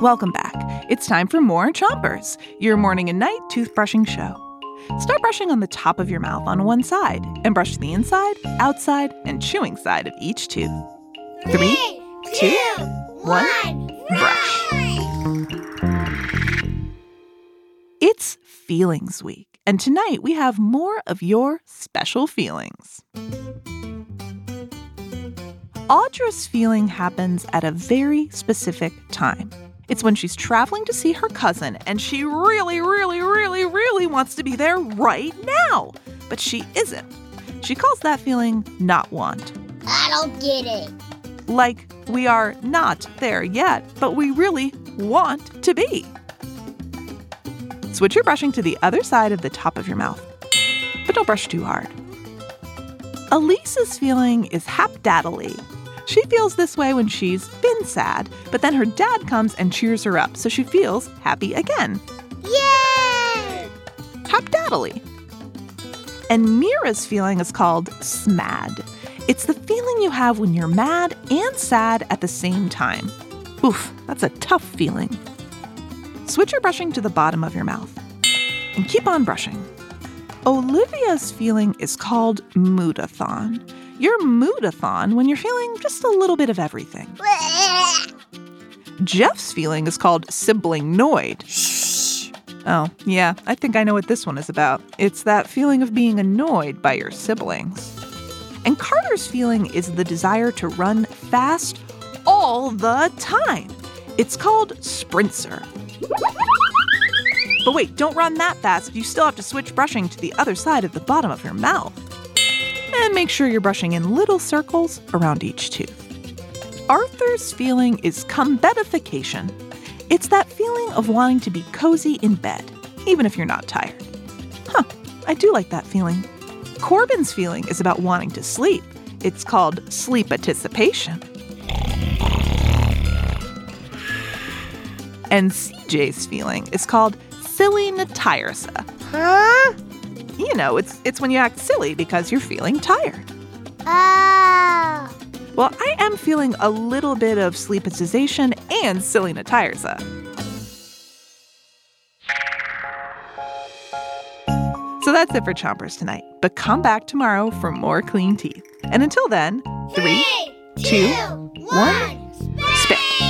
Welcome back. It's time for more Chompers, your morning and night toothbrushing show. Start brushing on the top of your mouth on one side and brush the inside, outside, and chewing side of each tooth. Three, two, one, brush. It's Feelings Week, and tonight we have more of your special feelings. Audra's feeling happens at a very specific time. It's when she's traveling to see her cousin and she really, really, really, really wants to be there right now. But she isn't. She calls that feeling not want. I don't get it. Like we are not there yet, but we really want to be. Switch your brushing to the other side of the top of your mouth, but don't brush too hard. Elise's feeling is hapdaddly. She feels this way when she's been sad, but then her dad comes and cheers her up, so she feels happy again. Yay! Hapdaddly. And Mira's feeling is called smad. It's the feeling you have when you're mad and sad at the same time. Oof, that's a tough feeling. Switch your brushing to the bottom of your mouth and keep on brushing. Olivia's feeling is called moodathon. You're moodathon when you're feeling just a little bit of everything. Jeff's feeling is called sibling noid. Oh, yeah, I think I know what this one is about. It's that feeling of being annoyed by your siblings. And Carter's feeling is the desire to run fast all the time. It's called sprinter. But wait, don't run that fast. You still have to switch brushing to the other side of the bottom of your mouth. And make sure you're brushing in little circles around each tooth. Arthur's feeling is combedification. It's that feeling of wanting to be cozy in bed, even if you're not tired. Huh, I do like that feeling. Corbin's feeling is about wanting to sleep. It's called sleep anticipation. And CJ's feeling is called silly natyrsa. Huh? Know, it's it's when you act silly because you're feeling tired. Ah. Well, I am feeling a little bit of sleepatization and silly natyrsa. So that's it for Chompers tonight. But come back tomorrow for more clean teeth. And until then, three, two, one, spit.